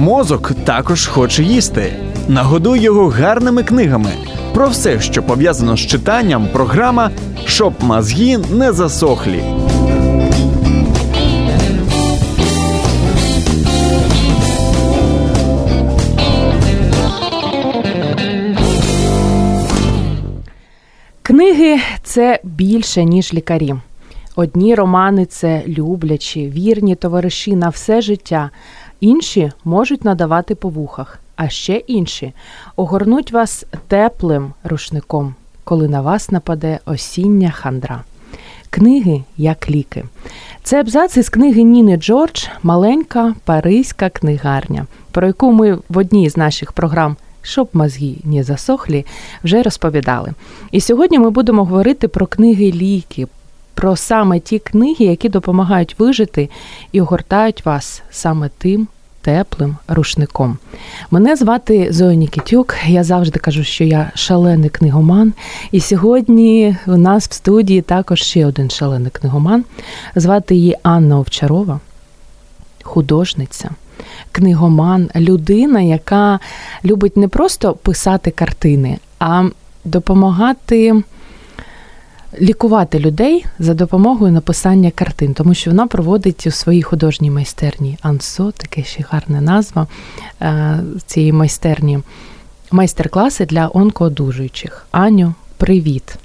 Мозок також хоче їсти. Нагодуй його гарними книгами. Про все, що пов'язано з читанням, програма щоб мозги не засохлі. Книги це більше, ніж лікарі. Одні романи це люблячі, вірні товариші на все життя, інші можуть надавати по вухах, а ще інші огорнуть вас теплим рушником, коли на вас нападе осіння хандра. Книги як ліки. Це абзац із книги Ніни Джордж Маленька Паризька книгарня, про яку ми в одній з наших програм щоб мозги не засохлі, вже розповідали. І сьогодні ми будемо говорити про книги ліки, про саме ті книги, які допомагають вижити і огортають вас саме тим. Теплим рушником. Мене звати Зоя Нікітюк. Я завжди кажу, що я шалений книгоман. І сьогодні у нас в студії також ще один шалений книгоман. Звати її Анна Овчарова, художниця, книгоман, людина, яка любить не просто писати картини, а допомагати. Лікувати людей за допомогою написання картин, тому що вона проводить у своїй художній майстерні Ансо, таке ще гарна назва е, цієї майстерні, майстер-класи для онкоодужуючих. Аню, привіт!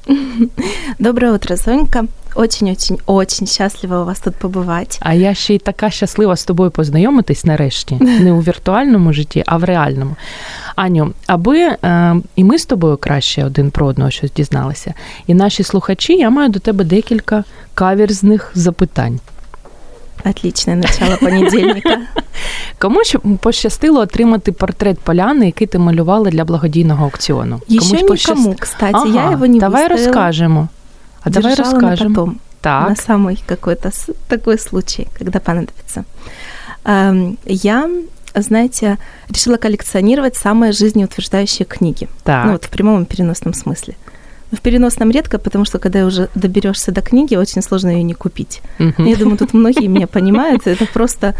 Доброе утро, Сонька. Очень-очень-очень щаслива у вас тут побувати. А я ще й така щаслива з тобою познайомитись нарешті, не у віртуальному житті, а в реальному. Аню, аби е, і ми з тобою краще один про одного щось дізналися, і наші слухачі, я маю до тебе декілька каверзних запитань. Отличне начало понедільника. Кому ж пощастило отримати портрет поляни, який ти малювала для благодійного аукціону? Никому, пощаст... кстати, ага, я его не Давай розкажемо. А давай расскажем. На потом, так. на самый какой-то такой случай, когда понадобится. Я, знаете, решила коллекционировать самые жизнеутверждающие книги. Так. Ну вот в прямом и переносном смысле. В переносном редко, потому что когда уже доберешься до книги, очень сложно ее не купить. Угу. Я думаю, тут многие меня понимают, это просто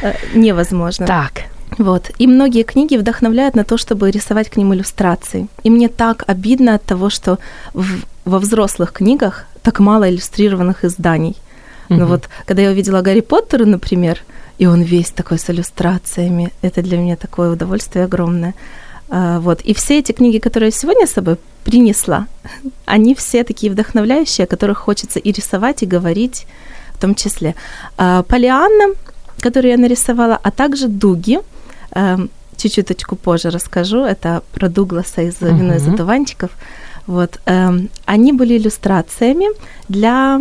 э, невозможно. Так. Вот. И многие книги вдохновляют на то, чтобы рисовать к ним иллюстрации. И мне так обидно от того, что в, во взрослых книгах так мало иллюстрированных изданий. Mm-hmm. Ну вот, когда я увидела Гарри Поттера, например, и он весь такой с иллюстрациями, это для меня такое удовольствие огромное. А, вот. И все эти книги, которые я сегодня с собой принесла, они все такие вдохновляющие, о которых хочется и рисовать, и говорить в том числе. А, Полианна, которую я нарисовала, а также Дуги, эм, чуть-чуточку позже расскажу, это про Дугласа из «Вино из одуванчиков». Вот, эм, они были иллюстрациями для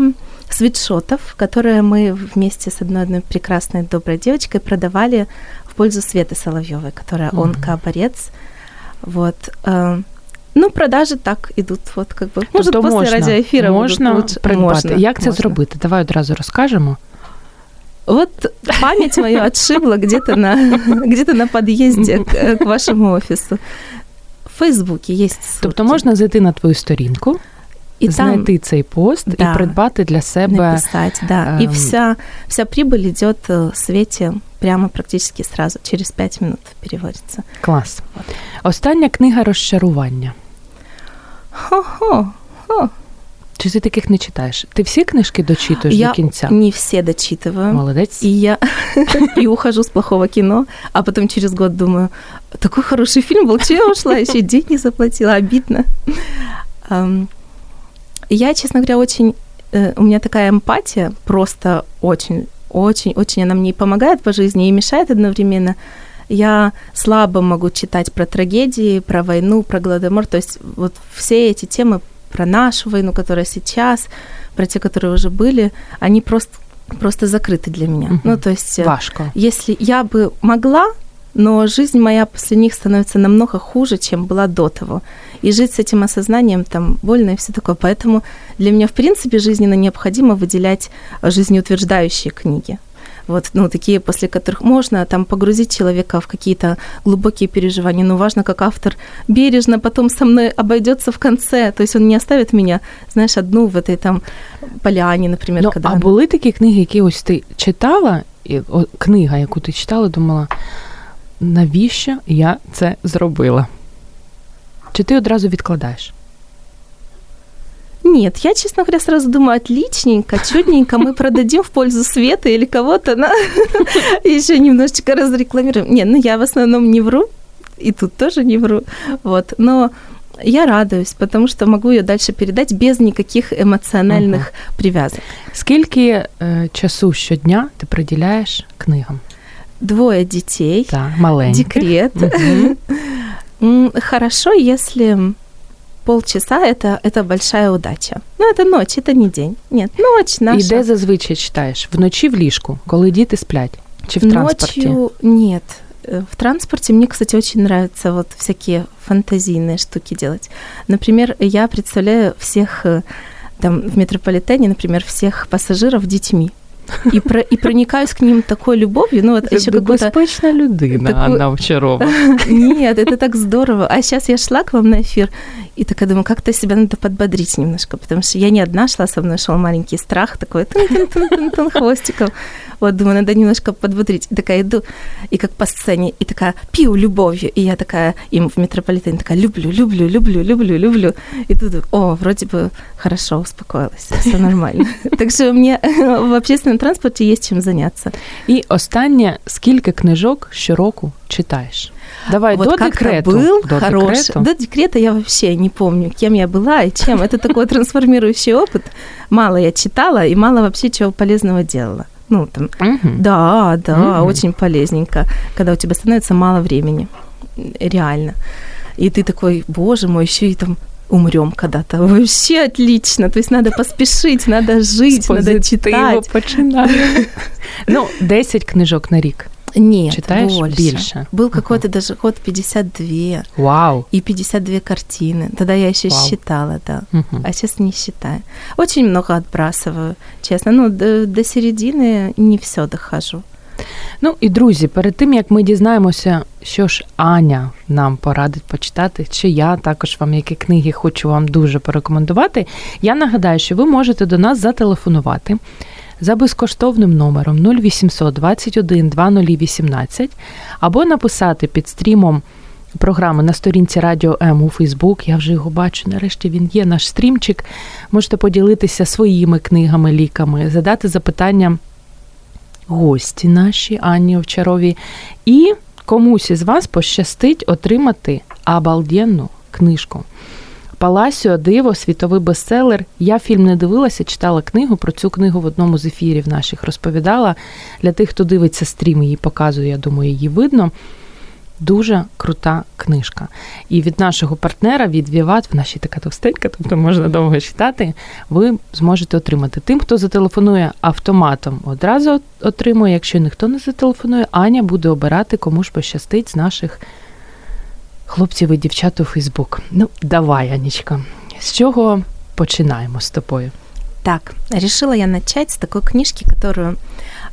свитшотов, которые мы вместе с одной, одной прекрасной доброй девочкой продавали в пользу Светы Соловьевой, которая mm-hmm. онкоборец. Вот. Э, ну, продажі так ідуть, от как би. Може, тобто після радіоефіру можна лучше. придбати. Можна, Як це можна. зробити? Давай одразу розкажемо. Вот память мою отшибла где-то на, где на подъезде к, к вашему офису. В Фейсбуці є ссылки. Тобто можна зайти на твою сторінку, і знайти там, цей пост да, і придбати для себе. Написать, да. Эм... И вся, вся прибыль идет Свете прямо практически сразу, через 5 минут переводится. Клас. Вот. Остання книга розчарування. Хо-хо. Хо. Чи ти таких не читаєш? Ти всі книжки дочитуєш я до кінця? не все дочитываю. Молодец. И я и ухожу с плохого кино, а потом через год думаю, такой хороший фильм был, что я ушла, еще деньги заплатила, обидно. Я, честно говоря, очень... Э, у меня такая эмпатия просто очень, очень, очень она мне помогает по жизни и мешает одновременно. Я слабо могу читать про трагедии, про войну, про Гладомор. То есть вот все эти темы про нашу войну, которая сейчас, про те, которые уже были, они просто просто закрыты для меня. Угу. Ну, то есть, э, Важко. если я бы могла, но жизнь моя после них становится намного хуже, чем была до того. И жить с этим осознанием там больно и все такое. Поэтому для меня, в принципе, жизненно необходимо выделять жизнеутверждающие книги вот, ну, такие, после которых можно там погрузить человека в какие-то глубокие переживания, но важно, как автор бережно потом со мной обойдется в конце, то есть он не оставит меня, знаешь, одну в этой там поляні, наприклад. Ну, когда... А були такі книги, які ось ти читала, і, о, книга, яку ти читала, думала, навіщо я це зробила? Чи ти одразу відкладаєш? Нет, я, честно говоря, сразу думаю, отличненько, чудненько, мы продадим в пользу света или кого-то, на... еще немножечко разрекламируем. Не, ну я в основном не вру, и тут тоже не вру, вот, но я радуюсь, потому что могу ее дальше передать без никаких эмоциональных uh привязок. Скільки е, часу щодня ти приділяєш книгам? Двое детей, Так, маленьких. декрет. М, Хорошо, если полчаса это, это большая удача. Ну, это ночь, это не день. Нет, ночь наша. І де зазвичай читаєш? Вночі в ліжку, коли діти сплять? Чи в транспорті? Ночью нет. Э, В транспорте мне, кстати, очень нравится вот всякие фантазийные штуки делать. Например, я представляю всех э, там в метрополитене, например, всех пассажиров детьми. И, про, и проникаюсь к ним такой любовью. Ну, вот еще Ти какой-то безпечна людина, таку- Анна Овчарова. Нет, это так здорово. А сейчас я шла к вам на эфир и такая думаю, как-то себя надо подбодрить немножко, потому что я не одна шла, со мной шел маленький страх такой тун-тун-тун-тун хвостиком. Вот, думаю, надо немножко подбодрить. И такая иду, и как по сцене, и такая пью любовью. И я такая им в метрополитене такая люблю, люблю, люблю, люблю, люблю. И тут, о, вроде бы хорошо, успокоилась, все нормально. Так что мне в общественном транспорте есть чем заняться. І останнє, скільки книжок щороку читаєш? Давай вот до как-то декрету. был до хороший. декрету. До декрета я вообще не помню, кем я была и чем. Это такой трансформирующий опыт. Мало я читала и мало вообще чего полезного делала. Ну, там, да, да, очень полезненько, когда у тебя становится мало времени. Реально. И ты такой, боже мой, еще и там умрем когда-то. Вообще отлично. То есть надо поспешить, надо жить, надо читать. починаємо. ну, 10 книжок на рік. Нет, Читаешь больше. больше? Был Ага. какой-то даже год 52. Вау. и 52 картины. Тогда я еще Вау. считала, да. Мгм. А сейчас не считаю. Очень много отбрасываю, честно. Ну, до, до середины не все дохожу. Ну і друзі, перед тим як ми дізнаємося, що ж Аня нам порадить почитати, чи я також вам які книги хочу вам дуже порекомендувати. Я нагадаю, що ви можете до нас зателефонувати за безкоштовним номером 0800 21 2018 або написати під стрімом. Програми на сторінці Радіо М у Фейсбук. Я вже його бачу. Нарешті він є наш стрімчик. Можете поділитися своїми книгами, ліками, задати запитання гості наші Анні Овчарові. І комусь із вас пощастить отримати обалденну книжку. Паласіо Диво, світовий бестселер. Я фільм не дивилася, читала книгу. Про цю книгу в одному з ефірів наших розповідала. Для тих, хто дивиться стрім, її показую, я думаю, її видно. Дуже крута книжка. І від нашого партнера, від Віват, вона ще така товстенька, тобто можна довго читати, ви зможете отримати. Тим, хто зателефонує автоматом, одразу отримує. Якщо ніхто не зателефонує, Аня буде обирати, кому ж пощастить з наших хлопців і дівчат у Фейсбук. Ну, давай, Анічка. З чого починаємо з тобою? Так, решила я начать с такой книжки, которую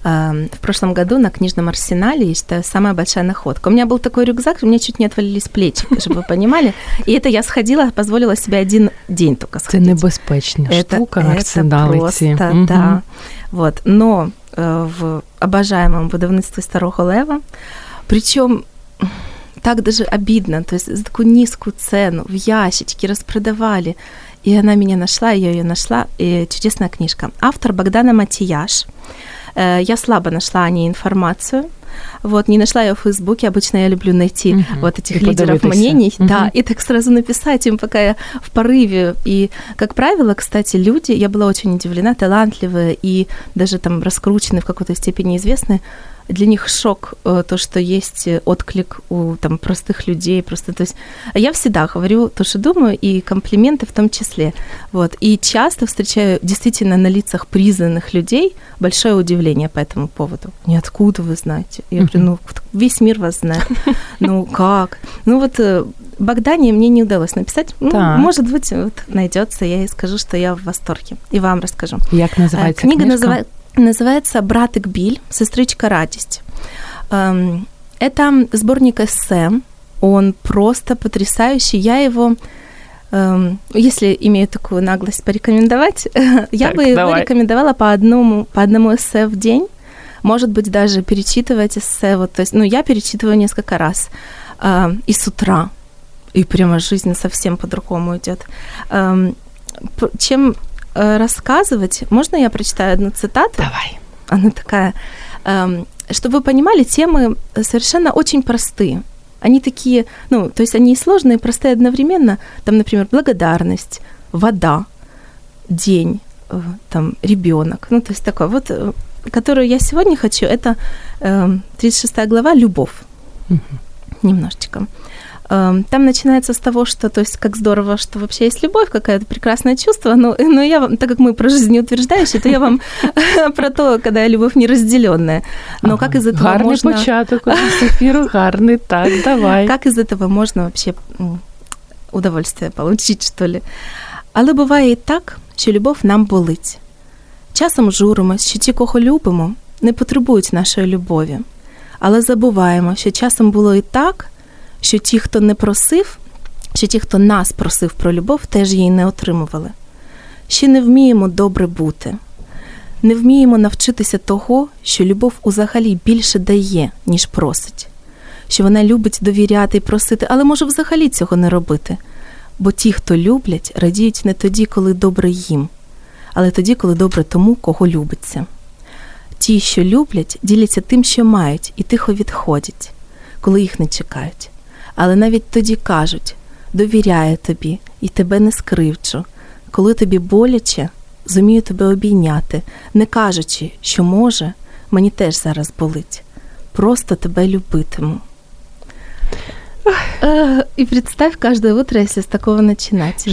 э, в прошлом году на книжном арсенале, я считаю, самая большая находка. У меня был такой рюкзак, у меня чуть не отвалились плечи, чтобы вы понимали. И это я сходила, позволила себе один день только Це сходить. небезпечна Это, штука, это арсенали просто, ці. да. Мгм. Вот. Но э, в обожаемом видавництве Старого Лева, причем так даже обидно, то есть за такую низкую цену в ящичке распродавали. И она меня нашла, я ее нашла, и чудесная книжка. Автор Богдана Матияш. Э, Я слабо нашла о ней информацию. Вот, не нашла ее в Фейсбуке. Обычно я люблю найти Мгм. вот этих И лидеров мнений. Мгм. Да, и так сразу написать им, пока я в порыве. И, как правило, кстати, люди, я была очень удивлена, талантливые и даже там раскрученные в какой-то степени известные, для них шок э, то, что есть э, отклик у там простых людей, просто, то есть а я всегда говорю то, что думаю, и комплименты в том числе, вот, и часто встречаю действительно на лицах признанных людей большое удивление по этому поводу. Ниоткуда вы знаете. Я говорю, ну, весь мир вас знает. Ну, как? Ну, вот э, Богдане мне не удалось написать. Ну, Так. может быть, вот найдется, я ей скажу, что я в восторге. И вам расскажу. Як називається Книга книжка? называ- называется «Братик Биль. Сестричка Радость». Эм, Это сборник эссе. Он просто потрясающий. Я его эм, если имею такую наглость порекомендовать, я Так, бы его давай. рекомендовала по одному, по одному эссе в день. может быть, даже перечитывать эссе. Вот, то есть, ну, я перечитываю несколько раз. Э, и с утра. И прямо жизнь совсем по-другому идет. Чем рассказывать, можно я прочитаю одну цитату? Давай. Она такая, э, чтобы вы понимали, темы совершенно очень простые. Они такие, ну, то есть они и сложные, и простые одновременно. Там, например, благодарность, вода, день, э, там, ребенок. Ну, то есть такое вот, э, которую я сегодня хочу, это э, 36 глава «Любовь». Угу. Немножечко. Эм, там начинается с того, что, то есть, как здорово, что вообще есть любовь, какое-то прекрасное чувство, но, но я вам, так как мы про жизнеутверждающие, то я вам про то, когда любовь неразделенная. Но как из этого гарний можно... початок у ефіру, гарний, так, давай. Как из этого можно вообще удовольствие получить, что ли? Але буває і так, що любов нам болить. Часом журимось, що ті, кого любимо, не потребують нашої любові. Але забуваємо, що часом було і так, що ті, хто не просив, що ті, хто нас просив про любов, теж її не отримували. Ще не вміємо добре бути, не вміємо навчитися того, що любов взагалі більше дає, ніж просить, що вона любить довіряти і просити, але може взагалі цього не робити. Бо ті, хто люблять, радіють не тоді, коли добре їм, але тоді, коли добре тому, кого любиться. Ті, що люблять, діляться тим, що мають, і тихо відходять, коли їх не чекають. Але навіть тоді кажуть довіряю тобі і тебе не скривчу. Коли тобі боляче, зумію тебе обійняти, не кажучи, що може, мені теж зараз болить. Просто тебе любитиму. І представь каждое утро, если з такого начинать.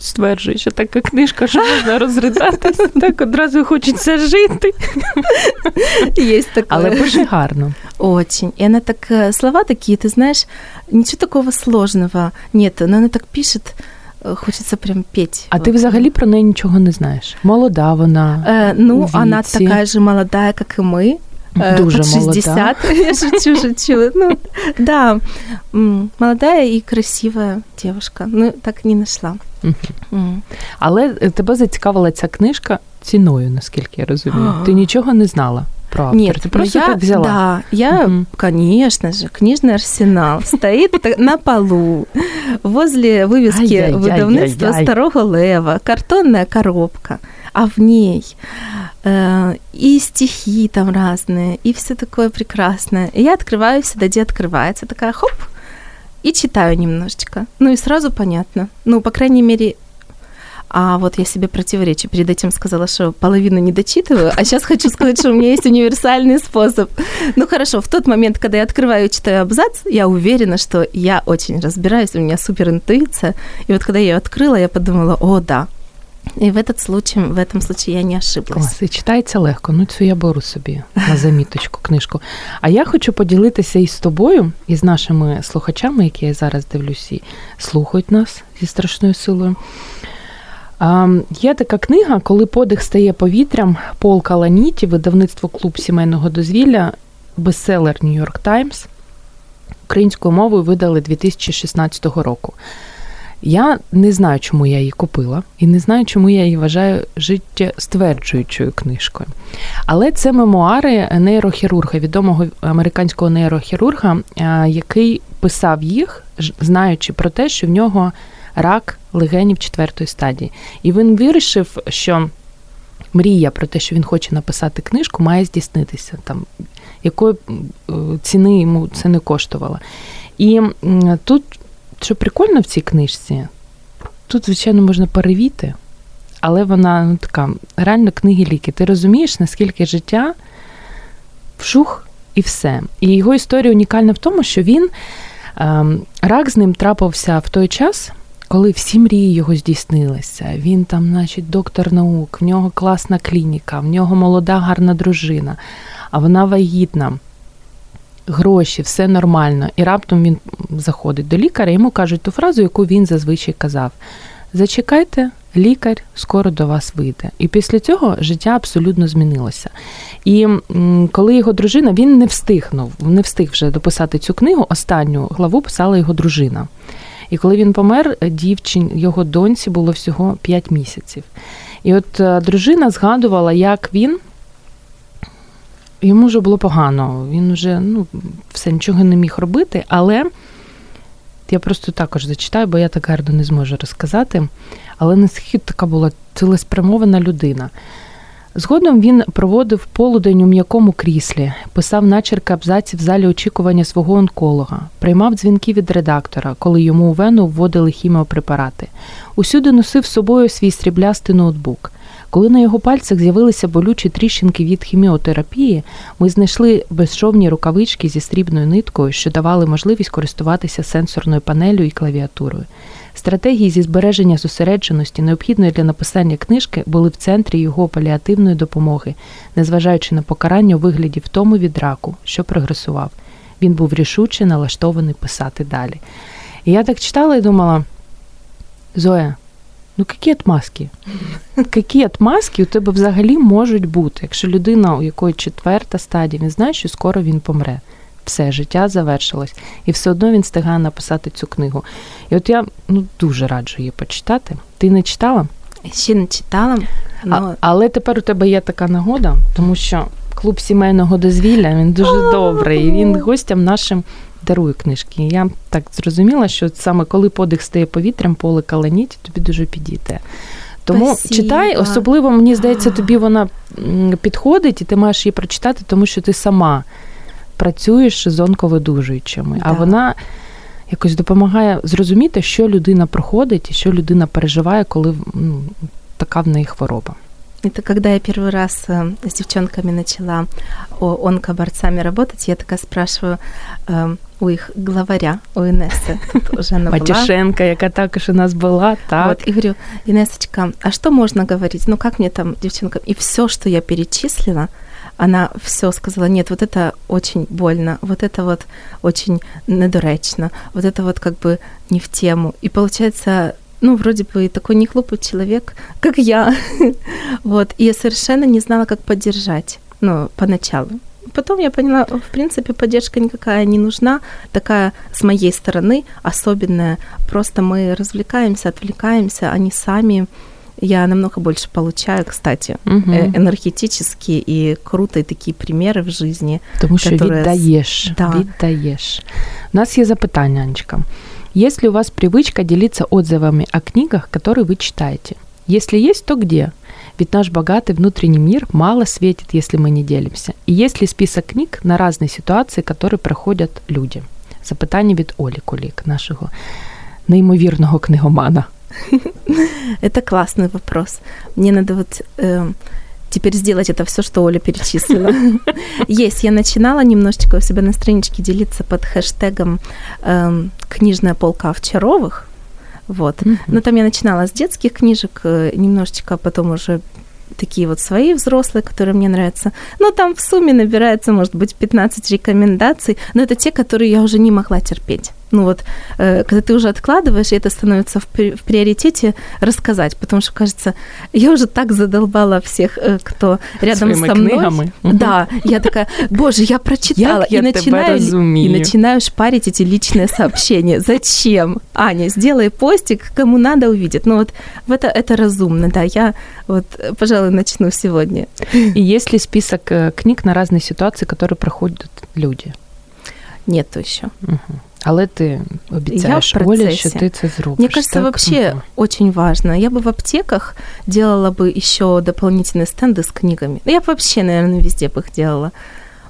Стверджую, що така книжка, що можна розридатися, так одразу хочеться жити. Есть такое. Але дуже гарно. Очень. И она так, э, слова такие, ты знаешь, ничего такого сложного нет. Но она так пишет, э, хочеться прям петь. А вот. ти взагалі про неї нічого не знаєш? Молода вона. Э, ну, она такая же молодая, как и мы. Дуже под 60. молода. Я шучу, шучу. Ну, да, молодая и красивая девушка. Ну, так не нашла. Угу. Але тебе зацікавила ця книжка ціною, наскільки я розумію. Ти нічого не знала про автора. Нет, Ты просто я, так взяла. Да, я, угу. конечно же, книжный арсенал стоит на полу возле вывески выдавництва Старого Лева, картонная коробка, а в ней э, и стихи там разные, и все такое прекрасное. И я открываю всегда, где открывается, такая хоп, и читаю немножечко. Ну и сразу понятно. Ну, по крайней мере, а вот я себе противоречу. Перед этим сказала, что половину не дочитываю, а сейчас хочу сказать, что у меня есть универсальный способ. Ну хорошо, в тот момент, когда я открываю и читаю абзац, я уверена, что я очень разбираюсь, у меня супер интуиция. И вот когда я ее открыла, я подумала, о, да, і в этот случай, в этом случае я не ошиблась. Клас, і читається легко. Ну, цю я беру собі на заміточку книжку. А я хочу поділитися із тобою, і з нашими слухачами, які я зараз дивлюся, і слухають нас зі страшною силою. А, Є така книга, коли подих стає повітрям Пол Каланіті, видавництво клуб сімейного дозвілля, бестселер Нью-Йорк Таймс. Українською мовою видали 2016 року. Я не знаю, чому я її купила, і не знаю, чому я її вважаю життєстверджуючою книжкою. Але це мемуари нейрохірурга, відомого американського нейрохірурга, який писав їх, знаючи про те, що в нього рак легенів четвертої стадії. І він вирішив, що мрія про те, що він хоче написати книжку, має здійснитися. Там, Якої ціни йому це не коштувало. І тут що прикольно в цій книжці, тут, звичайно, можна перевіти, але вона ну, така реально книги ліки. Ти розумієш, наскільки життя вшух і все. І його історія унікальна в тому, що він ем, рак з ним трапився в той час. Коли всі мрії його здійснилися, він там, значить, доктор наук, в нього класна клініка, в нього молода, гарна дружина, а вона вагітна гроші, все нормально. І раптом він заходить до лікаря, йому кажуть ту фразу, яку він зазвичай казав: Зачекайте, лікар скоро до вас вийде. І після цього життя абсолютно змінилося. І коли його дружина, він не встигнув, не встиг вже дописати цю книгу, останню главу писала його дружина. І коли він помер, дівчин, його доньці було всього 5 місяців. І от дружина згадувала, як він йому вже було погано. Він вже ну, все нічого не міг робити, але я просто також зачитаю, бо я так гарно не зможу розказати. Але наскільки така була цілеспрямована людина. Згодом він проводив полудень у м'якому кріслі, писав начерки абзаців в залі очікування свого онколога, приймав дзвінки від редактора, коли йому у вену вводили хіміопрепарати. Усюди носив з собою свій сріблястий ноутбук. Коли на його пальцях з'явилися болючі тріщинки від хіміотерапії, ми знайшли безшовні рукавички зі срібною ниткою, що давали можливість користуватися сенсорною панелью і клавіатурою. Стратегії зі збереження зосередженості, необхідної для написання книжки, були в центрі його паліативної допомоги, незважаючи на покарання у вигляді втому від раку, що прогресував. Він був рішуче налаштований писати далі. І я так читала і думала: Зоя, ну які отмазки? Які отмазки у тебе взагалі можуть бути, якщо людина, у якої четверта стадія, він знає, що скоро він помре. Все, життя завершилось, і все одно він встигає написати цю книгу. І от я ну, дуже раджу її почитати. Ти не читала? Ще не читала. Но... А, але тепер у тебе є така нагода, тому що клуб сімейного дозвілля він дуже добрий. І він гостям нашим дарує книжки. Я так зрозуміла, що саме коли подих стає повітрям, поле каланіті, тобі дуже підійде. Тому Спасибо. читай, особливо мені здається, тобі вона підходить, і ти маєш її прочитати, тому що ти сама працюєш з онковидужуючими, да. а вона якось допомагає зрозуміти, що людина проходить і що людина переживає, коли ну, така в неї хвороба. Это когда я первый раз э, с девчонками начала онкоборцами работать, я такая спрашиваю э, у их главаря, у Инессы, уже она Матюшенко, яка також у нас была, так. Вот, и говорю, Инессочка, а что можно говорить? Ну, как мне там, девчонкам? И все, что я перечислила, она все сказала, нет, вот это очень больно, вот это вот очень недоречно, вот это вот как бы не в тему. И получается, ну, вроде бы такой не глупый человек, как я. вот. И я совершенно не знала, как поддержать, ну, поначалу. Потом я поняла, в принципе, поддержка никакая не нужна, такая с моей стороны особенная. Просто мы развлекаемся, отвлекаемся, они сами я намного больше получаю, кстати, угу. энергетически и круто такі приміри в житті. Тому що которые... віддаєш, да. віддаєш. У нас є запитання, Анечка. Есть ли у вас привычка делиться отзывами о книгах, которые вы читаете? Если есть, то где? Ведь наш богатый внутренний мир мало светит, если мы не делимся. И есть ли список книг на разные ситуации, которые проходят люди? Запитання від Олі Кулік, нашого неймовірного книгомана. Это классный вопрос. Мне надо вот э, теперь сделать это все, что Оля перечислила. Есть, я начинала немножечко у себя на страничке делиться под хэштегом э, «Книжная полка Овчаровых». Вот. Mm-hmm. Но там я начинала с детских книжек, э, немножечко, а потом уже такие вот свои взрослые, которые мне нравятся. Но там в сумме набирается, может быть, 15 рекомендаций, но это те, которые я уже не могла терпеть. Ну вот, э, когда ты уже откладываешь, и это становится в, приоритете рассказать, потому что, кажется, я уже так задолбала всех, э, кто рядом Своими со мной. Книгами. Да, я такая, боже, я прочитала, я и, начинаю, и начинаю шпарить эти личные сообщения. Зачем? Аня, сделай постик, кому надо увидит. Ну вот в это, это разумно, да, я вот, пожалуй, начну сегодня. И есть ли список э, книг на разные ситуации, которые проходят люди? Нету еще. Угу. Але ти обіцяєш я Оле, що ты это зробишь. Мне кажется, так? вообще угу. очень важно. Я бы в аптеках делала бы еще дополнительные стенды с книгами. Я бы вообще, наверное, везде бы их делала.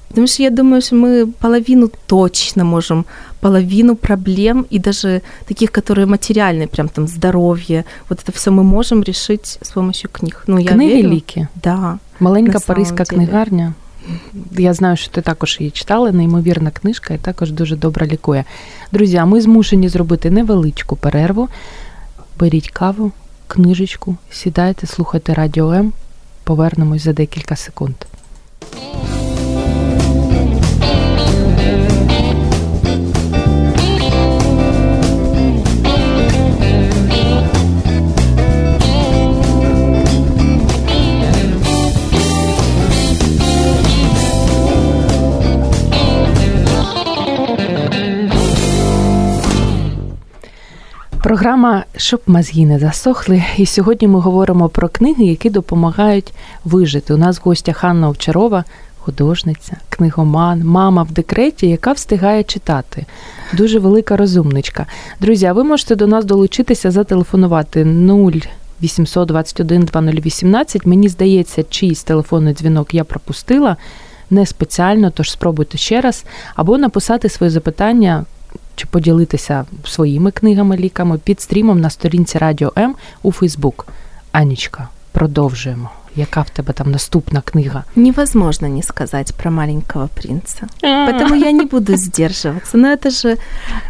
Потому что я думаю, что мы половину точно можем, половину проблем и даже таких, которые материальные, прям там здоровье, вот это все мы можем решить с помощью книг. Ну, я Книги верю. ліки. Да. Маленька паризька книгарня. Я знаю, що ти також її читала, неймовірна книжка і також дуже добре лікує. Друзі, а ми змушені зробити невеличку перерву. Беріть каву, книжечку, сідайте, слухайте радіо М. Повернемось за декілька секунд. Програма щоб мозги не засохли. І сьогодні ми говоримо про книги, які допомагають вижити. У нас в гостях Анна Овчарова, художниця, книгоман, мама в декреті, яка встигає читати. Дуже велика розумничка. Друзі, а ви можете до нас долучитися, зателефонувати 0 821 2018. Мені здається, чийсь телефонний дзвінок я пропустила не спеціально, тож спробуйте ще раз, або написати свої запитання. Чи поділитися своїми книгами, ліками під стрімом на сторінці Радіо М у Фейсбук. Анічка, продовжуємо. Яка в тебе там наступна книга? Невозможно не сказать про маленького принца. Поэтому я не буду сдерживаться. Но это же...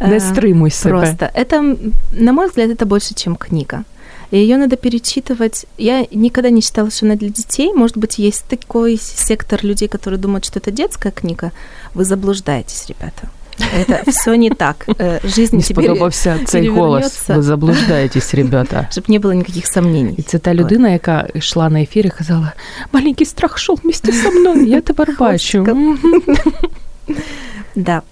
Не стримуй себя. Просто. Это, на мой взгляд, это больше, чем книга. И ее надо перечитывать. Я никогда не считала, что она для детей. Может быть, есть такой сектор людей, которые думают, что это детская книга. Вы заблуждаетесь, ребята. Это все не так. Жизнь не сподобався цей голос. Ви заблуждаєтесь, ребята. Щоб не було ніяких сомнений. І це та людина, яка йшла на ефір і казала: маленький страх йшов вместе со мною, я тепер бачу. Да.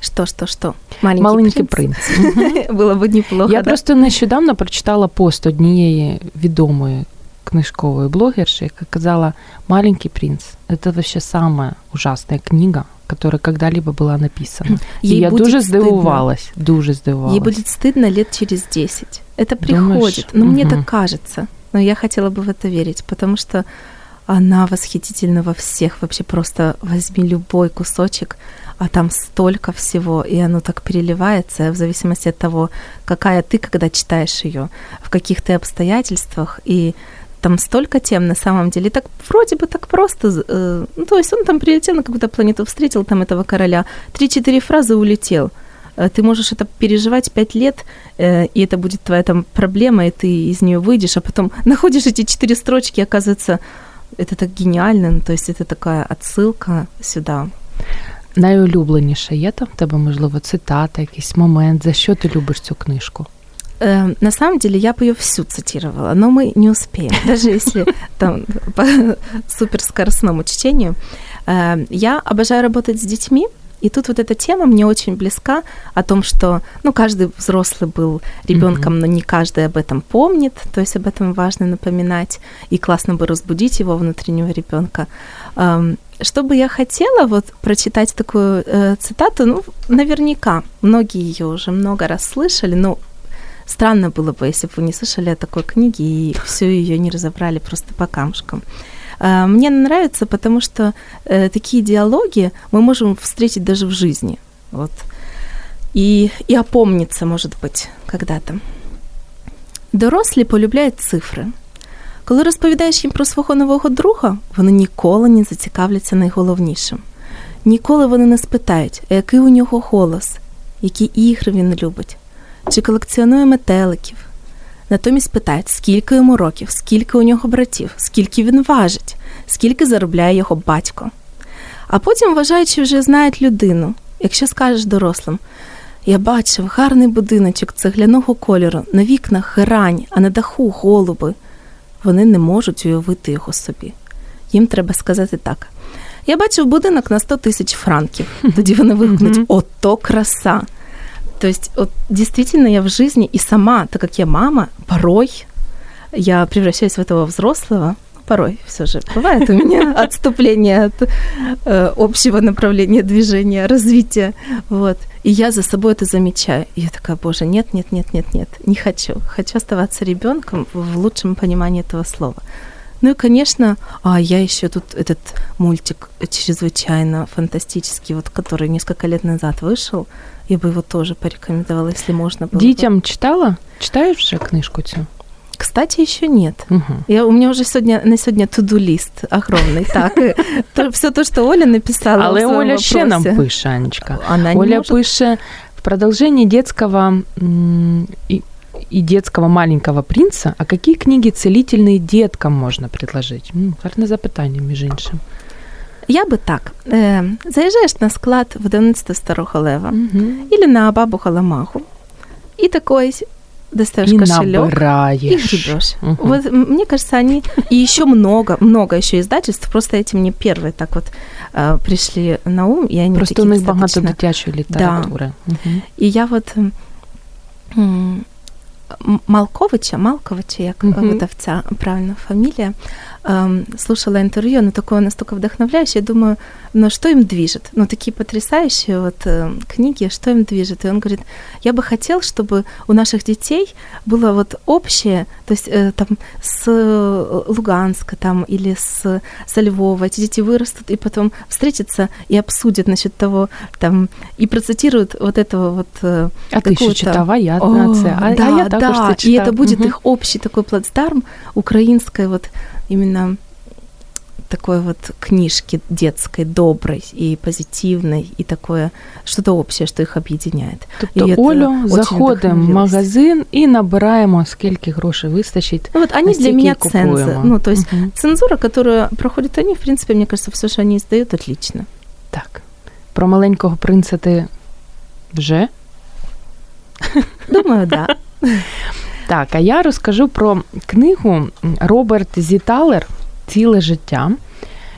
Что, что, что? Маленький, Маленький принц. принц. Було б неплохо. Я да? просто нещодавно прочитала пост однієї відомої книжкової блогерши, яка казала «Маленький принц» — это вообще самая ужасная книга, которая когда-либо была написана. Ей И я дуже здивувалась, дуже здивувалась. Ей будет стыдно лет через 10. Это Думаешь? приходит. Но мне Мгм. так кажется. Но я хотела бы в это верить, потому что она восхитительна во всех. Вообще просто возьми любой кусочек, а там столько всего, и оно так переливается в зависимости от того, какая ты, когда читаешь ее, в каких ты обстоятельствах, и там столько тем на самом деле. Так вроде бы так просто. э, Ну, то есть он там прилетел на какую-то планету, встретил там этого короля, три-четыре фразы улетел. Э, Ты можешь это переживать пять лет, э, и это будет твоя там проблема, и ты из нее выйдешь, а потом находишь эти четыре строчки, и оказывается, это так гениально. Ну, то есть это такая отсылка сюда. Найулюбленіше є там в тебе, можливо, цитата, якийсь момент, за що ти любиш цю книжку? Э, На самом деле я бы ее всю цитировала, но мы не успеем, даже если там по суперскоростному чтению. Э, Я обожаю работать с детьми, и тут вот эта тема мне очень близка о том, что ну, каждый взрослый был ребенком, но не каждый об этом помнит, то есть об этом важно напоминать, и классно бы разбудить его внутреннего ребенка. Эм, Что бы я хотела вот прочитать такую э, цитату, ну, наверняка, многие ее уже много раз слышали, но странно было бы, если бы вы не слышали о такой книге и всю ее не разобрали просто по камушкам. Э, Мне она нравится, потому что э, такие диалоги мы можем встретить даже в жизни. Вот. И, и опомниться, может быть, когда-то. Дорослі полюбляють цифри. Коли розповідаєш їм про свого нового друга, вони ніколи не зацікавляться найголовнішим. Ніколи вони не спитають, а який у нього голос, які ігри він любить, чи колекціонує метеликів. Натомість питають, скільки йому років, скільки у нього братів, скільки він важить, скільки заробляє його батько. А потім, вважаючи, вже знають людину, якщо скажеш дорослим, я бачив гарний будиночок цегляного кольору, на вікнах грань, а на даху голуби. Вони не можуть уявити його собі. Їм треба сказати так. Я бачив будинок на 100 тисяч франків. Тоді вони вигукнуть «Ото краса!» То есть, вот, действительно, я в жизни и сама, так как я мама, порой я превращаюсь в этого взрослого, порой все же бывает у меня отступление от э, общего направления движения, развития, вот. И я за собой это замечаю. И я такая, боже, нет, нет, нет, нет, нет, не хочу. Хочу оставаться ребенком в лучшем понимании этого слова. Ну и, конечно, а я еще тут этот мультик чрезвычайно фантастический, вот который несколько лет назад вышел, я бы его тоже порекомендовала, если можно было. бы. Дітям читала? Читаєш вже книжку цю? Кстати, еще нет. Угу. Я, у меня уже сегодня на сегодня туду лист огромный. Так, все то, что Оля написала. Але Оля ще нам пише, Анечка. Оля пише в продолжении детского м, и, и детского маленького принца, а какие книги целительные деткам можно предложить? М, Гарне запитання, між іншим. Я би так. Е, заїжджаєш на склад видавництва Старого Лева Мгм. или на Бабу Халамаху, и такой достаешь И кошелек. И набираешь. гребешь. Мгм. Вот м, мне кажется, они и еще много, много еще издательств. Просто эти мне первые так вот э, пришли на ум, и они Просто такие у них багато достаточно дитячої літератури. Мгм. І я от м, м, Малковича, Малковича, як Мгм. видавця, правильна фамілія, слушала интервью, оно такое настолько вдохновляющее, думаю, ну что им движет? Ну такие потрясающие вот э, книги, что им движет? И он говорит, я бы хотел, чтобы у наших детей было вот общее, то есть э, там с Луганска там или с, со Львова, эти дети вырастут и потом встретятся и обсудят насчет того, там, и процитируют вот этого вот... Э, а ты еще читала, я О, нация. А, да, а я да, и это будет угу. их общий такой плацдарм украинской вот именно такой вот книжки детской, доброй и позитивной, и такое что-то общее, що їх об'єднає. Тобто, Олю, заходимо в магазин і набираємо, скільки грошей вистачить. Ну, вот они для меня цензы. Ну, то есть угу. цензура, которую проходят они, в принципе, мне кажется, все, что они издают, отлично. Так. Про маленького принца ти вже? Думаю, да. Так, а я розкажу про книгу Роберт Зіталер Ціле життя.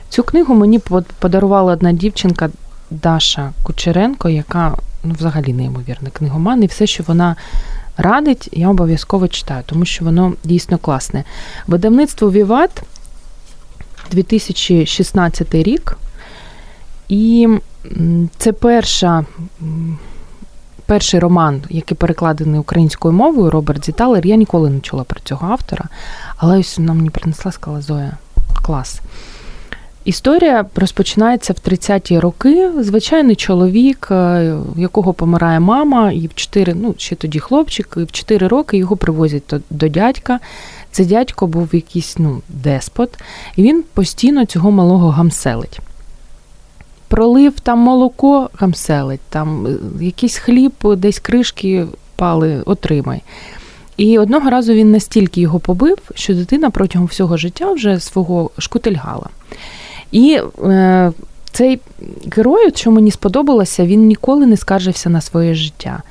Цю книгу мені подарувала одна дівчинка Даша Кучеренко, яка ну, взагалі неймовірна книгоман, і все, що вона радить, я обов'язково читаю, тому що воно дійсно класне. Видавництво Віват 2016 рік. І це перша перший роман, який перекладений українською мовою, Роберт Зіталер. Я ніколи не чула про цього автора, але ось вона мені принесла, сказала Зоя, клас. Історія розпочинається в 30-ті роки. Звичайний чоловік, е, в якого помирає мама, і в 4, ну ще тоді хлопчик, і в 4 роки його привозять до дядька. Це дядько був якийсь ну, деспот, і він постійно цього малого гамселить пролив там молоко гамселить, там е, якийсь хліб, десь кришки пали, отримай. І одного разу він настільки його побив, що дитина протягом всього життя вже свого шкутильгала. І е, цей герой, що мені сподобалося, він ніколи не скаржився на своє життя.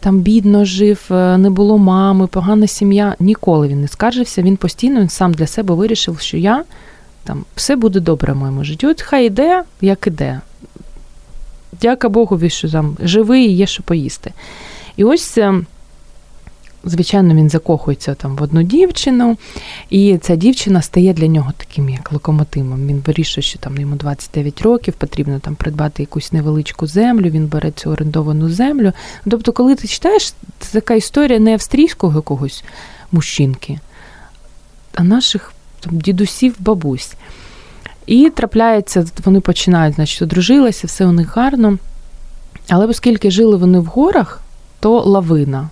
Там бідно жив, е, не було мами, погана сім'я. Ніколи він не скаржився. Він постійно сам для себе вирішив, що я там все буде добре в моєму житті. От хай іде, як іде. Дяка Богу, що там живий і є що поїсти. І ось. Звичайно, він закохується там в одну дівчину, і ця дівчина стає для нього таким як локомотивом. Він вирішує, що там йому 29 років, потрібно там придбати якусь невеличку землю, він бере цю орендовану землю. Тобто, коли ти читаєш, це така історія не австрійського якогось мужчинки, а наших там, дідусів, бабусь. І трапляється, вони починають, значить, одружилися, все у них гарно. Але оскільки жили вони в горах, то лавина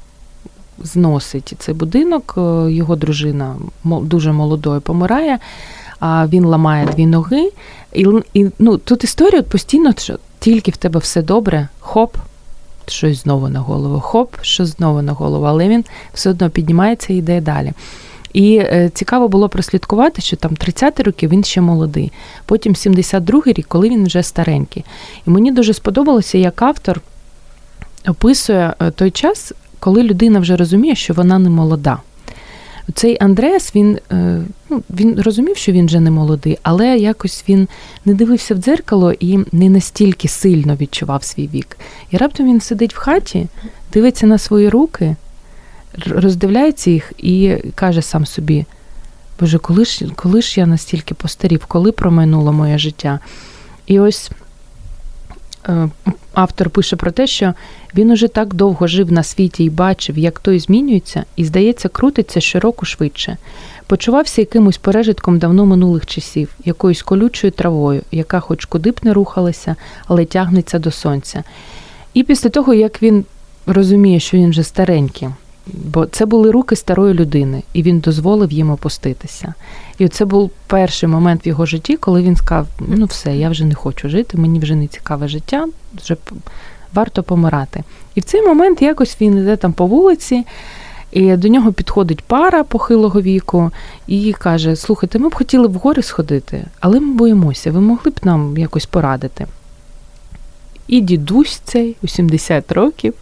зносить цей будинок, е, його дружина дуже молодою помирає, а він ламає дві ноги. І і ну, тут історія постійно, що тільки в тебе все добре, хоп, щось знову на голову, хоп, щось знову на голову, але він все одно піднімається і йде далі. І е, цікаво було прослідкувати, що там 30 роки він ще молодий, потім 72-й рік, коли він вже старенький. І мені дуже сподобалося, як автор описує е, той час, коли людина вже розуміє, що вона не молода. Цей Андреас, він е, ну, він розумів, що він вже не молодий, але якось він не дивився в дзеркало і не настільки сильно відчував свій вік. І раптом він сидить в хаті, дивиться на свої руки роздивляється їх і каже сам собі: Боже, коли ж, коли ж я настільки постарів, коли промайнуло моє життя? І ось е, автор пише про те, що він уже так довго жив на світі і бачив, як той змінюється, і, здається, крутиться щороку швидше. Почувався якимось пережитком давно минулих часів, якоюсь колючою травою, яка хоч куди б не рухалася, але тягнеться до сонця. І після того, як він розуміє, що він вже старенький, Бо це були руки старої людини, і він дозволив їм опуститися. І це був перший момент в його житті, коли він сказав: ну все, я вже не хочу жити, мені вже не цікаве життя, вже варто помирати. І в цей момент якось він йде там по вулиці, і до нього підходить пара похилого віку і каже: Слухайте, ми б хотіли в гори сходити, але ми боїмося, ви могли б нам якось порадити. І дідусь цей у 70 років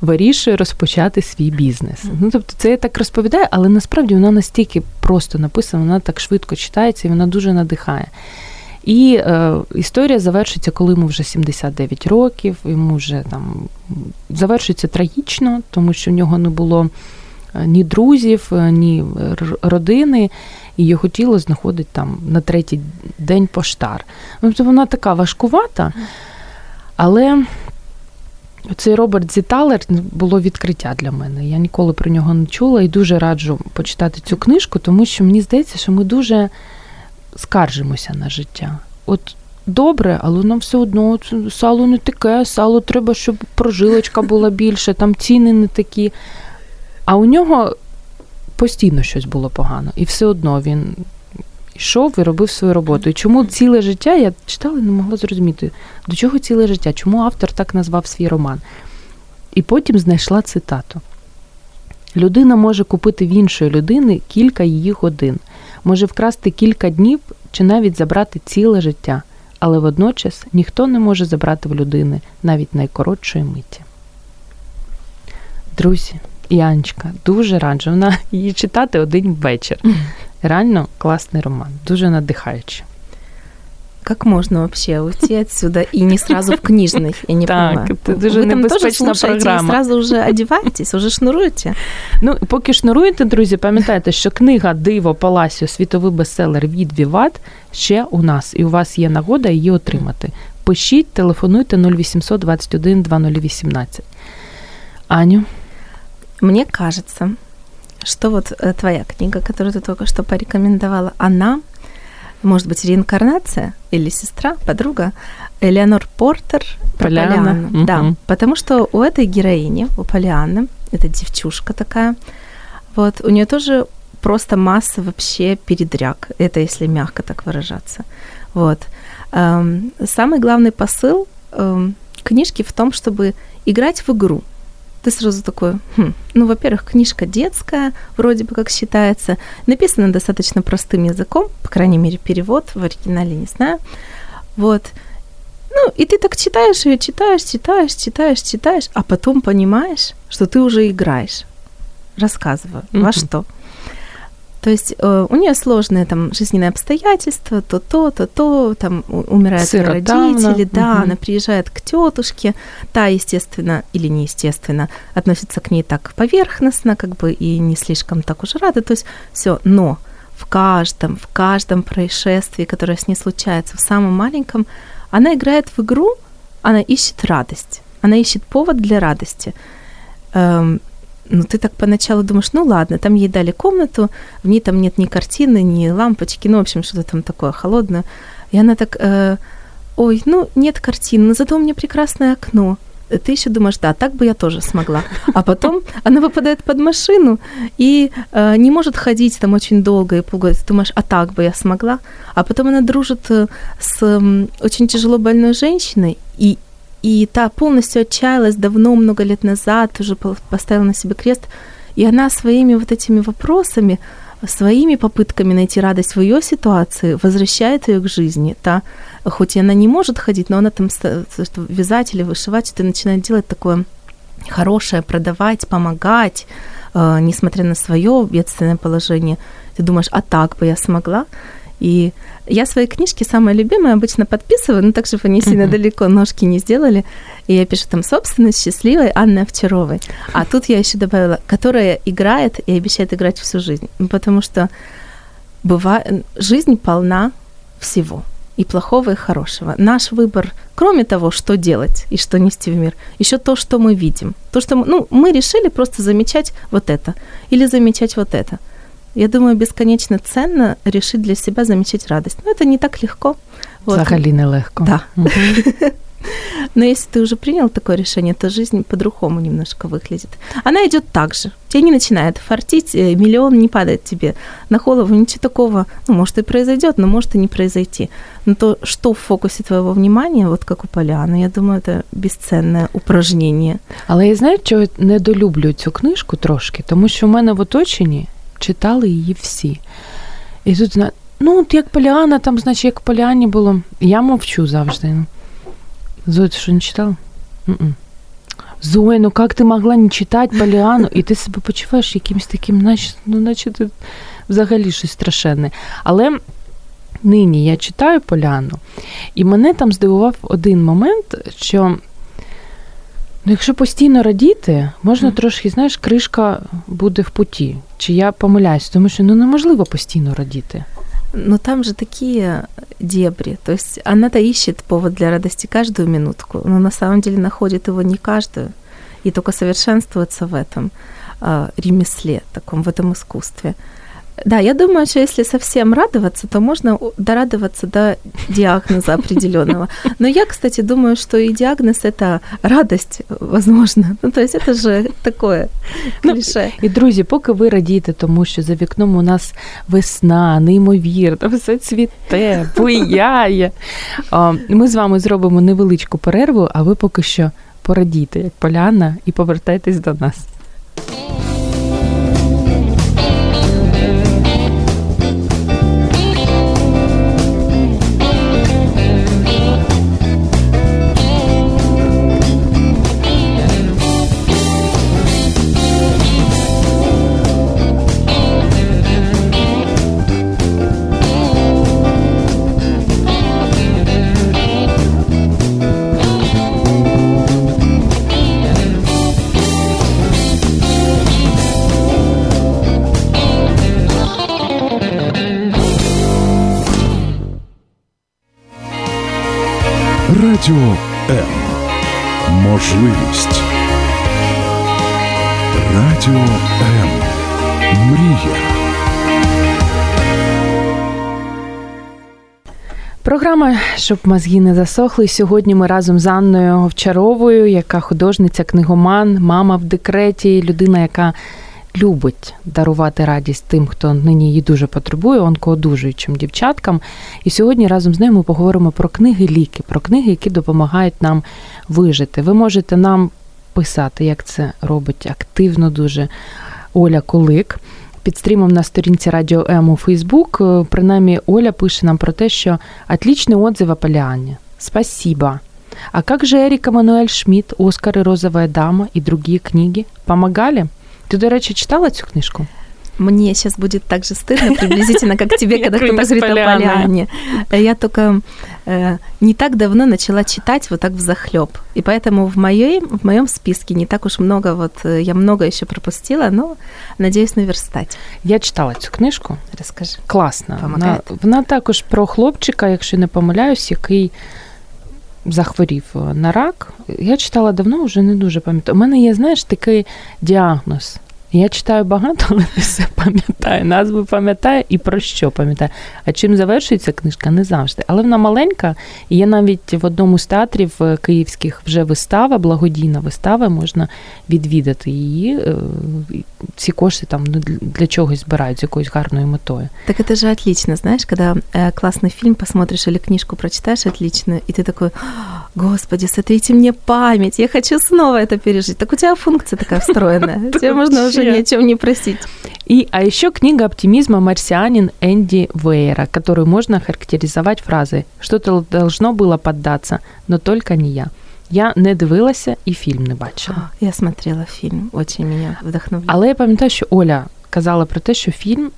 вирішує розпочати свій бізнес. Ну тобто, це я так розповідаю, але насправді вона настільки просто написана, вона так швидко читається і вона дуже надихає. І е, історія завершиться, коли йому вже 79 років, йому вже там завершується трагічно, тому що в нього не було ні друзів, ні родини. І її хотіло знаходити там на третій день поштар. Тобто вона така важкувата, але цей Роберт Зіталер було відкриття для мене. Я ніколи про нього не чула і дуже раджу почитати цю книжку, тому що мені здається, що ми дуже скаржимося на життя. От добре, але нам все одно сало не таке, сало треба, щоб прожилочка була більше, там ціни не такі. А у нього постійно щось було погано. І все одно він йшов і робив свою роботу. І чому ціле життя я читала і не могла зрозуміти, до чого ціле життя, чому автор так назвав свій роман. І потім знайшла цитату. Людина може купити в іншої людини кілька її годин, може вкрасти кілька днів чи навіть забрати ціле життя, але водночас ніхто не може забрати в людини навіть найкоротшої миті. Друзі, і Анечка, дуже раджу вона її читати один вечір. Реально класний роман, дуже надихаючий. Как можно вообще уйти отсюда и не сразу в книжный? Я не так, понимаю. Це дуже Вы там тоже слушаете програма. и сразу уже одеваетесь, уже шнуруєте? Ну, поки шнуруєте, друзі, пам'ятайте, що книга Диво Паласіо, світовий бестселер від Віват ще у нас, і у вас є нагода її отримати. Пишіть, телефонуйте 0800 21 2018. Аню? Мне кажется, что вот э, твоя книга, которую ты только что порекомендовала, она, может быть, реинкарнация или сестра, подруга Элеонор Портер Поляна. Поляна. Угу. Да, потому что у этой героини, у Поляны, это девчушка такая, вот, у нее тоже просто масса вообще передряг, это если мягко так выражаться. Вот. Эм, самый главный посыл эм, книжки в том, чтобы играть в игру – ты сразу такой, хм, ну, во-первых, книжка детская, вроде бы как считается, написана достаточно простым языком, по крайней мере, перевод в оригинале не знаю, вот, ну, и ты так читаешь ее, читаешь, читаешь, читаешь, читаешь, а потом понимаешь, что ты уже играешь. Рассказываю, mm-hmm. во что. То есть э, у нее сложные там жизненные обстоятельства, то то, то то, там умирают родители, да, угу. она приезжает к тетушке, та, естественно, или неестественно, относится к ней так поверхностно, как бы и не слишком так уж рада, то есть все, но в каждом, в каждом происшествии, которое с ней случается, в самом маленьком, она играет в игру, она ищет радость, она ищет повод для радости. Эм, ну, ты так поначалу думаешь, ну ладно, там ей дали комнату, в ней там нет ни картины, ни лампочки, ну, в общем, что-то там такое холодное. И она так, э, ой, ну, нет картины, но зато у меня прекрасное окно. Ты еще думаешь, да, так бы я тоже смогла. А потом она выпадает под машину и э, не может ходить там очень долго и пугается. Думаешь, а так бы я смогла. А потом она дружит э, с э, очень тяжело больной женщиной, и и та полностью отчаялась давно, много лет назад, уже поставила на себе крест. И она своими вот этими вопросами, своими попытками найти радость в ее ситуации возвращает ее к жизни. Та, хоть и она не может ходить, но она там вязать или вышивать, это начинает делать такое хорошее, продавать, помогать, э, несмотря на свое бедственное положение. Ты думаешь, а так бы я смогла? И я свои книжки, самые любимые, обычно подписываю, но так, чтобы они сильно uh-huh. далеко ножки не сделали. И я пишу там «Собственность счастливой Анны Овчаровой». А тут я еще добавила «которая играет и обещает играть всю жизнь». Потому что бывает, жизнь полна всего и плохого, и хорошего. Наш выбор, кроме того, что делать и что нести в мир, еще то, что мы видим. То, что мы, ну, мы решили просто замечать вот это или замечать вот это – я думаю, бесконечно ценно решить для себя замечать радость. Но это не так легко. Вот. Взагалі нелегко. Да. Но если ты уже принял такое решение, то жизнь по-другому немножко выглядит. Она идет так же. Тебя не начинает фартить, э, миллион не падает тебе на голову, ничего такого, ну, может и произойдет, но может и не произойти. Но то, что в фокусе твоего внимания, вот как у Поляны, я думаю, это бесценне упражнение. Але я знаю, що недолюблю цю книжку трошки, тому що в мене в оточенні читали її всі. І тут, ну, от як Поліана, там, значить, як Поліані було. Я мовчу завжди. Зоя, ти що не читала? Зоя, ну як ти могла не читати Поліану, і ти себе почуваєш якимось таким, наче, ну, наче ти взагалі щось страшенне. Але нині я читаю Поляну, і мене там здивував один момент, що Ну, якщо постійно радіти, можна mm. трошки, знаєш, кришка буде в путі. Чи я помиляюсь, тому що ну неможливо постійно радіти. Но там же такие дебри. То есть она-то ищет повод для радости каждую минутку, но на самом деле находит его не каждую и только совершенствуется в этом э, ремесле, таком в этом искусстве. Да, я думаю, что если совсем радоваться, то можно дорадоваться до диагноза определенного. Но я, кстати, думаю, что и диагноз это радость, возможно. Ну, то есть это же такое клише. Ну, і друзі, поки ви радієте, тому що за вікном у нас весна, неймовірно, все цвіте, буяє. Ми з вами зробимо невеличку перерву, а ви поки що порадійте, як поляна, і повертайтесь до нас. Радіо М. Можливість. Радіо М. Мрія. Програма, щоб мозги не засохли. Сьогодні ми разом з Анною Овчаровою, яка художниця, книгоман, мама в декреті, людина, яка любить дарувати радість тим, хто нині її дуже потребує, онкоодужуючим дівчаткам. І сьогодні разом з нею ми поговоримо про книги-ліки, про книги, які допомагають нам вижити. Ви можете нам писати, як це робить активно дуже Оля Колик. Під стрімом на сторінці Радіо М у Фейсбук. Принаймні, Оля пише нам про те, що отличний отзыв о Полиане. Спасибо. А как же Эрика Мануэль Шмидт, «Оскар и розовая дама» и другие книги? Помогали? Ты, до речі, читала цю книжку? Мне сейчас будет так же стыдно, приблизительно, как тебе, когда кто-то говорит о Поляне. Я только э, не так давно начала читать вот так в захлеб. И поэтому в, моей, в моем списке не так уж много, вот э, я много еще пропустила, но надеюсь наверстать. Я читала цю книжку. Розкажи. Класно. Вона, вона також про хлопчика, якщо не помиляюсь, який захворів на рак. Я читала давно, вже не дуже пам'ятаю. У мене є, знаєш, такий діагноз. Я читаю багато, але не все пам'ятаю. Назву пам'ятаю і про що пам'ятаю. А чим завершується книжка, не завжди. Але вона маленька, і є навіть в одному з театрів е, київських вже вистава, благодійна вистава, можна відвідати її. Ці кошти там ну, для чогось збирають з якоюсь гарною метою. Так это же отлично, знаешь, когда э, классный фильм посмотришь или книжку прочитаешь отлично, и ты такой, господи, сотрите мне память, я хочу снова это пережить. Так у тебя функция такая встроенная. Тебе можно уже ни о чем не просить. И, а еще книга оптимизма «Марсианин» Энди Вейера, которую можно характеризовать фразой «Что-то должно было поддаться, но только не я». Я не дивилася і фільм не бачила. Я смотрела фільм, очень мене вдохновляє. Але я пам'ятаю, що Оля казала про те, що фільм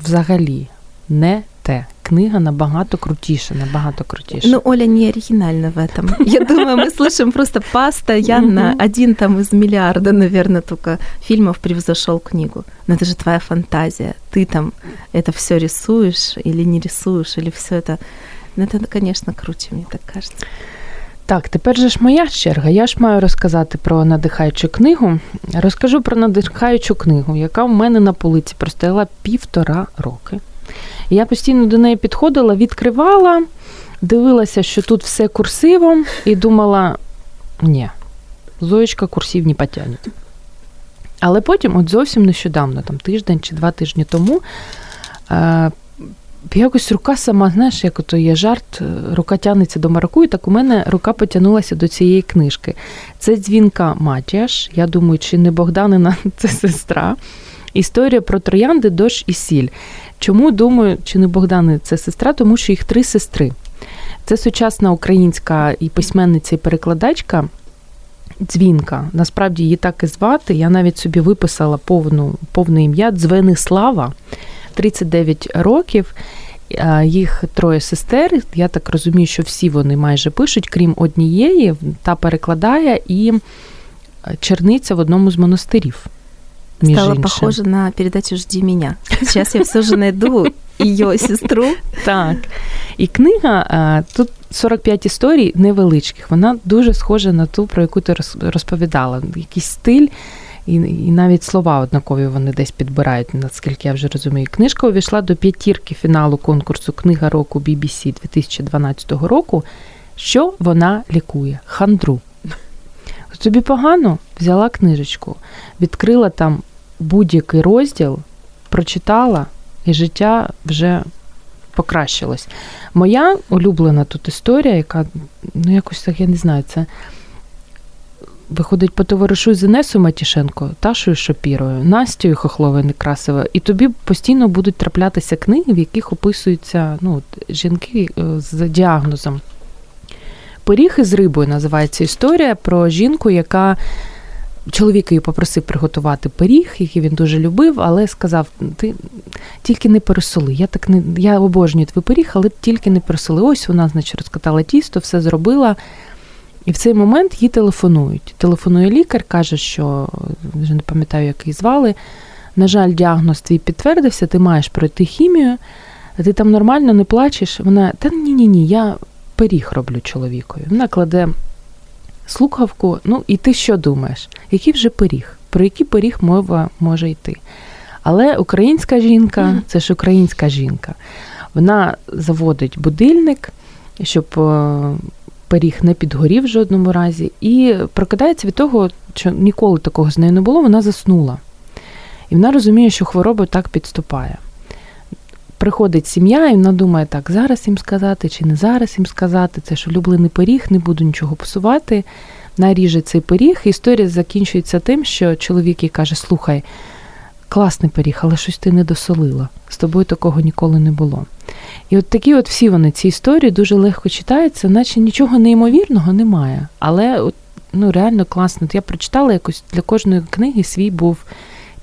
взагалі не те. Книга набагато крутіша, набагато крутіша. Ну, Оля не оригинальна в этом. Я думаю, мы слышим просто постоянно. Один там из миллиарда, наверное, только фильмов превзошел книгу. Но это же твоя фантазия. Ты там это все рисуешь или не рисуешь, или все это... Ну, это, конечно, круче, мне так кажется. Так, тепер же ж моя черга. Я ж маю розказати про надихаючу книгу. Розкажу про надихаючу книгу, яка в мене на полиці простояла півтора роки. Я постійно до неї підходила, відкривала, дивилася, що тут все курсивом, і думала: ні, Зоєчка курсів не потягне. Але потім, от зовсім нещодавно, там тиждень чи два тижні тому, е, якось рука сама, знаєш, як ото є жарт, рука тягнеться до мараку, і так у мене рука потягнулася до цієї книжки. Це дзвінка Матіаш. Я думаю, чи не Богданина, це сестра. Історія про троянди, дощ і сіль. Чому думаю, чи не Богдани це сестра? Тому що їх три сестри. Це сучасна українська і письменниця, і перекладачка. Дзвінка, насправді її так і звати. Я навіть собі виписала повну, повне ім'я Дзвенислава, 39 років. їх троє сестер. Я так розумію, що всі вони майже пишуть, крім однієї, та перекладає і черниця в одному з монастирів. Між Стало іншим. похоже на передачу «Жди меня». Сейчас я все же найду ее сестру. Так. І книга тут 45 історій невеличких. Вона дуже схожа на ту, про яку ти розповідала. Якийсь стиль. І, і навіть слова однакові вони десь підбирають, наскільки я вже розумію. Книжка увійшла до п'ятірки фіналу конкурсу Книга року BBC 2012 року. Що вона лікує? Хандру. Тобі погано? Взяла книжечку, відкрила там будь-який розділ, прочитала, і життя вже покращилось. Моя улюблена тут історія, яка, ну якось так, я не знаю, це виходить по товаришу з Інесою Матішенко, Ташою Шапірою, Настю Хохловою Некрасовою, і тобі постійно будуть траплятися книги, в яких описуються ну, жінки е, з діагнозом. Пиріг із рибою називається історія про жінку, яка чоловік її попросив приготувати пиріг, який він дуже любив, але сказав: ти тільки не пересоли. Я так не я обожнюю твій пиріг, але тільки не пересоли. Ось вона, значить, розкатала тісто, все зробила. І в цей момент їй телефонують. Телефонує лікар, каже, що вже не пам'ятаю, як її звали. На жаль, діагноз твій підтвердився, ти маєш пройти хімію, ти там нормально не плачеш. Вона, та ні-ні ні, я пиріг роблю чоловікові. Вона кладе слухавку. Ну, і ти що думаєш? Який вже пиріг? Про який пиріг мова може йти? Але українська жінка це ж українська жінка. Вона заводить будильник, щоб е, пиріг не підгорів в жодному разі, і прокидається від того, що ніколи такого з нею не було, вона заснула. І вона розуміє, що хвороба так підступає. Приходить сім'я, і вона думає, так, зараз їм сказати чи не зараз їм сказати, це ж улюблений пиріг, не буду нічого псувати. Наріже цей пиріг. Історія закінчується тим, що чоловік їй каже: слухай, класний пиріг, але щось ти не досолила. З тобою такого ніколи не було. І от такі от всі вони ці історії дуже легко читаються, наче нічого неймовірного немає. Але от, ну, реально класно. От я прочитала якось для кожної книги свій був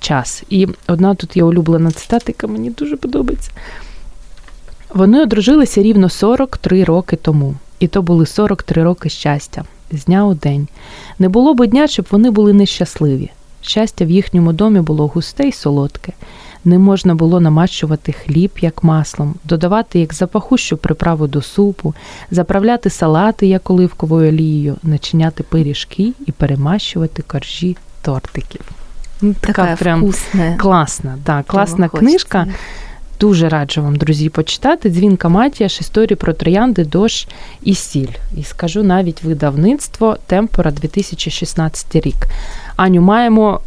час. І одна тут є улюблена цитата, яка мені дуже подобається. Вони одружилися рівно 43 роки тому, і то були 43 роки щастя, з дня у день. Не було б дня, щоб вони були нещасливі. Щастя в їхньому домі було густе й солодке. Не можна було намащувати хліб, як маслом, додавати як запахущу приправу до супу, заправляти салати як оливковою олією, начиняти пиріжки і перемащувати коржі тортиків. Ну, така Такая прям вкусная. класна, да, класна Прямо хочеться. книжка. Дуже раджу вам, друзі, почитати. Дзвінка Матіаш, історії про троянди, дощ і сіль. І скажу навіть видавництво Темпора 2016 рік. Аню, маємо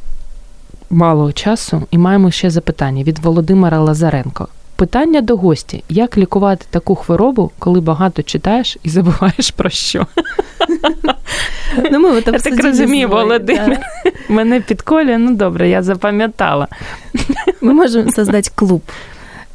мало часу і маємо ще запитання від Володимира Лазаренко. Питання до гості: як лікувати таку хворобу, коли багато читаєш і забуваєш про що? Ну, ми там Я так розумію, Володимир. Мене підколює, ну добре, я запам'ятала. Ми можемо можем клуб.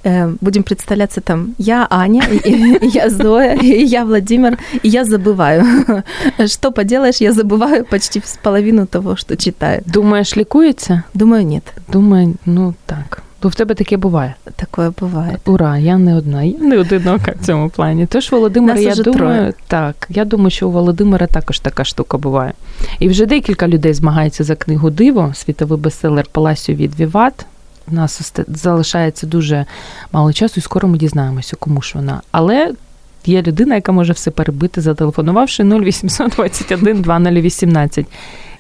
Э, Будем представляться там я Аня, и- и я Зоя, и я Владимир, и я забываю. Что поделаешь, я забываю почти с половину того, что читаю. Думаєш, лікується? Думаю, нет, Думаю, ну так. Бо в тебе таке буває. такое бывает. Ура, я не одна, я не одинока в цьому плані. Тож, Володимир, Нас я уже думаю, троє. так, я думаю, що у Володимира також така штука буває. І вже декілька людей змагаються за книгу Диво, світовий бестселер Паласю від Віват. У нас залишається дуже мало часу, і скоро ми дізнаємося, кому ж вона. Але є людина, яка може все перебити, зателефонувавши 0800 21 2018.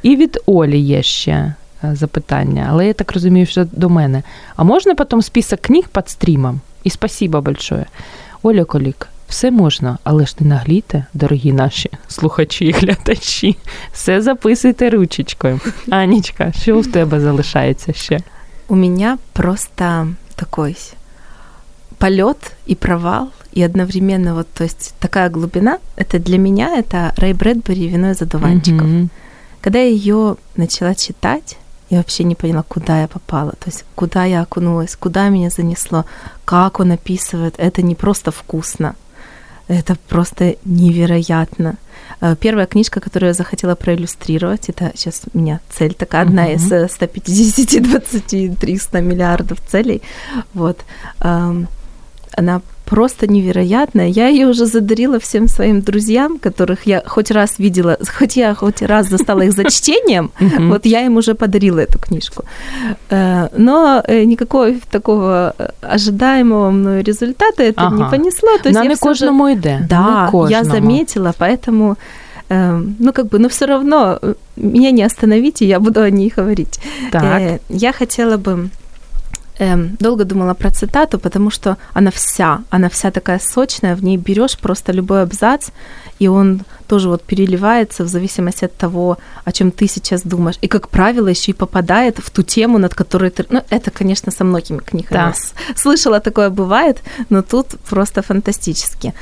І від Олі є ще е, запитання, але я так розумію, що до мене. А можна потім список книг під стрімом? І спасибо большое. Оля Колік, все можна, але ж не наглійте, дорогі наші слухачі і глядачі. Все записуйте ручечкою. Анічка, що в тебе залишається ще? У меня просто такой полет и провал, и одновременно вот, то есть такая глубина, это для меня это Рэй Брэдбери «Вино из одуванчиков». Мгм. Когда я ее начала читать, я вообще не поняла, куда я попала, то есть куда я окунулась, куда меня занесло, как он описывает. Это не просто вкусно, это просто невероятно. Э, Первая книжка, которую я захотела проиллюстрировать, это сейчас у меня цель такая, одна Мгм. из э, 150, 20, 300 миллиардов целей. Вот. Эм, Она просто невероятная. Я ее уже задарила всем своим друзьям, которых я хоть раз видела, хоть я хоть раз застала их за чтением, вот я им уже подарила эту книжку. Э, но э, никакого такого э, ожидаемого мною результата это не понесло. То есть На не кожному йде. Да, я заметила, поэтому ну, как бы, но все равно меня не остановите, я буду о ней говорить. Так. Я хотела бы эм, долго думала про цитату, потому что она вся, она вся такая сочная, в ней берешь просто любой абзац, и он тоже вот переливается в зависимости от того, о чем ты сейчас думаешь. И, как правило, еще и попадает в ту тему, над которой ты... Ну, это, конечно, со многими книгами. Да. Слышала, такое бывает, но тут просто фантастически.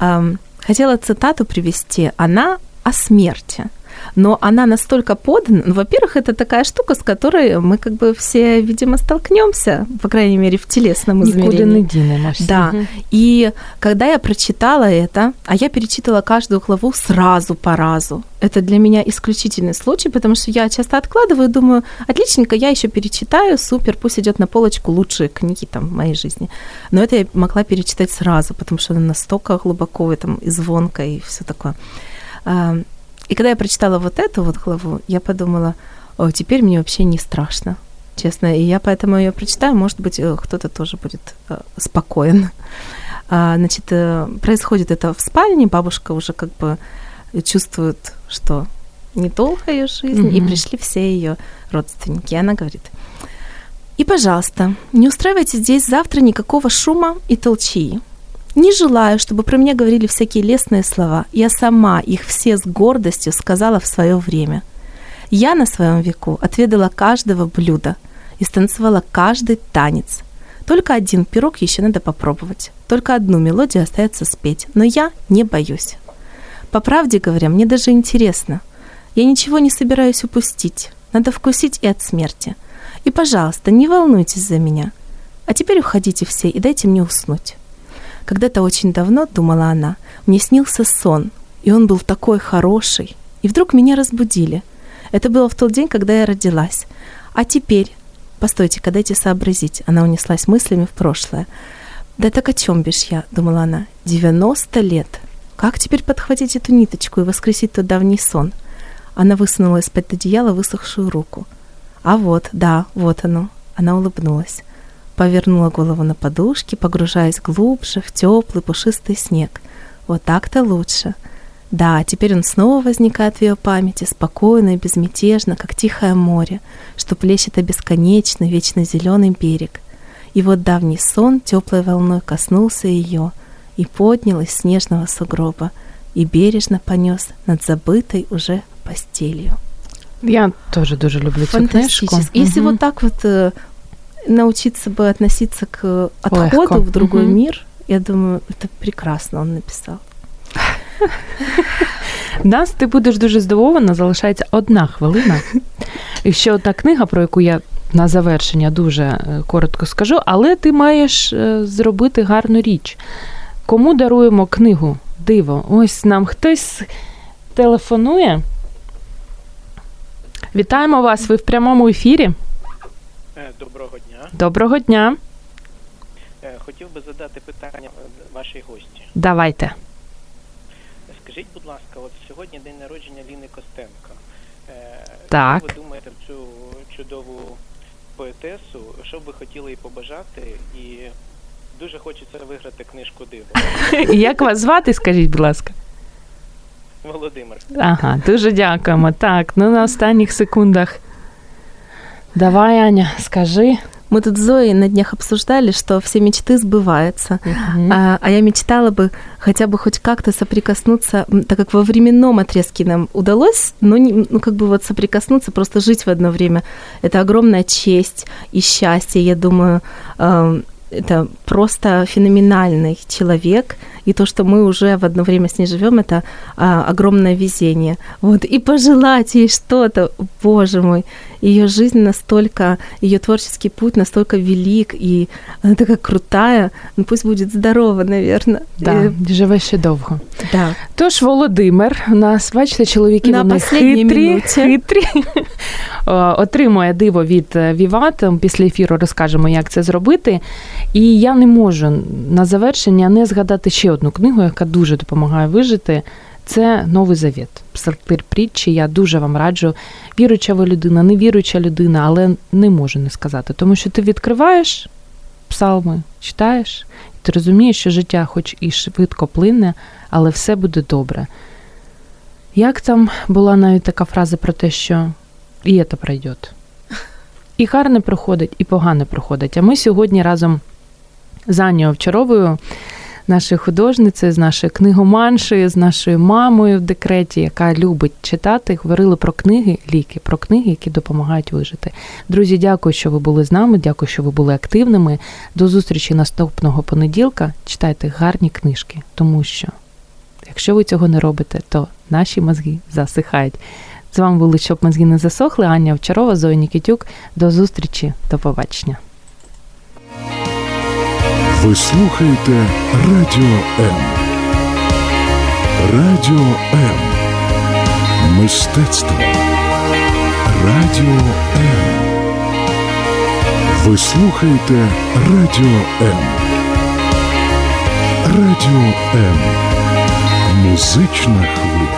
Эм, хотела цитату привести. Она о смерти но она настолько подана, ну, во-первых, это такая штука, с которой мы как бы все, видимо, столкнемся, по крайней мере, в телесном измерении. Никуда Да. Угу. И когда я прочитала это, а я перечитала каждую главу сразу по разу, это для меня исключительный случай, потому что я часто откладываю, думаю, отличненько, я еще перечитаю, супер, пусть идет на полочку лучшие книги там в моей жизни. Но это я могла перечитать сразу, потому что она настолько глубоко и, там, и звонко, и все такое. И когда я прочитала вот эту вот главу, я подумала, о, теперь мне вообще не страшно, честно. И я поэтому ее прочитаю, может быть, э, кто-то тоже будет э, спокоен. А, значит, э, происходит это в спальне, бабушка уже как бы чувствует, что недолго ее жизнь, mm-hmm. и пришли все ее родственники. И она говорит, и, пожалуйста, не устраивайте здесь завтра никакого шума и толчии. Не желаю, чтобы про меня говорили всякие лестные слова. Я сама их все с гордостью сказала в свое время. Я на своем веку отведала каждого блюда и станцевала каждый танец. Только один пирог еще надо попробовать. Только одну мелодию остается спеть. Но я не боюсь. По правде говоря, мне даже интересно. Я ничего не собираюсь упустить. Надо вкусить и от смерти. И, пожалуйста, не волнуйтесь за меня. А теперь уходите все и дайте мне уснуть. Когда-то очень давно, думала она, мне снился сон, и он был такой хороший. И вдруг меня разбудили. Это было в тот день, когда я родилась. А теперь... Постойте-ка, дайте сообразить. Она унеслась мыслями в прошлое. «Да так о чем бишь я?» — думала она. «90 лет. Как теперь подхватить эту ниточку и воскресить тот давний сон?» Она высунула из-под одеяла высохшую руку. «А вот, да, вот оно». Она улыбнулась повернула голову на подушке, погружаясь глубже в теплый пушистый снег. Вот так-то лучше. Да, теперь он снова возникает в ее памяти, спокойно и безмятежно, как тихое море, что плещет о бесконечный, вечно зеленый берег. И вот давний сон теплой волной коснулся ее и поднял из снежного сугроба и бережно понес над забытой уже постелью. Я тоже дуже люблю цю книжку. Если угу. вот так вот э, научиться бы относиться к отходу Легко. в другой угу. мир, я думаю, это прекрасно он написав. Нас ти будеш дуже здивована, залишається одна хвилина. І ще одна книга, про яку я на завершення дуже е, коротко скажу, але ти маєш е, зробити гарну річ. Кому даруємо книгу? Диво, ось нам хтось телефонує. Вітаємо вас! Ви в прямому ефірі. Е, доброго дня. Доброго дня. Е, хотів би задати питання вашій гості. Давайте. Скажіть, будь ласка, от сьогодні день народження Ліни Костенко. Е, так. Що ви думаєте про цю чудову поетесу? Що б ви хотіли їй побажати? І дуже хочеться виграти книжку Диво. Як вас звати, скажіть, будь ласка? Володимир. Ага, дуже дякуємо. Так, ну на останніх секундах Давай, Аня, скажи. Мы тут с Зоей на днях обсуждали, что все мечты сбываются. Uh-huh. А, а я мечтала бы хотя бы хоть как-то соприкоснуться, так как во временном отрезке нам удалось, но не, ну как бы вот соприкоснуться, просто жить в одно время. Это огромная честь и счастье, я думаю. Э, это просто феноменальный человек, и то, что мы уже в одно время с ней живем, это а, огромное везение. Вот и пожелать ей что-то, боже мой, ее жизнь настолько, ее творческий путь настолько велик, и она такая крутая, ну пусть будет здорова, наверное. Да, и... живе ще довго. Да. Тож, Володимир, у нас, бачите, чоловіки На вони хитрі, минуте. хитрі. отримує диво від Віват. Після ефіру розкажемо, як це зробити. І я не можу на завершення не згадати ще одну книгу, яка дуже допомагає вижити. Це новий завіт. Псалтир притчі. Я дуже вам раджу. Віруюча ви людина, невіруюча людина, але не можу не сказати. Тому що ти відкриваєш псалми, читаєш, і ти розумієш, що життя, хоч і швидко плине, але все буде добре. Як там була навіть така фраза про те, що і це пройде. І гарне проходить, і погане проходить. А ми сьогодні разом з Анією Овчаровою нашою художницею, з нашою книгоманшею, з нашою мамою в декреті, яка любить читати, говорили про книги, ліки, про книги, які допомагають вижити. Друзі, дякую, що ви були з нами. Дякую, що ви були активними. До зустрічі наступного понеділка. Читайте гарні книжки, тому що, якщо ви цього не робите, то наші мозги засихають. З вами були, щоб мозги не засохли. Аня Овчарова, Зоя Нікітюк. До зустрічі, до побачення. Ви слухаєте Радіо М. Радіо М. Мистецтво. Радіо М. Ви слухаєте Радіо М. Радіо М. Музична хвиля.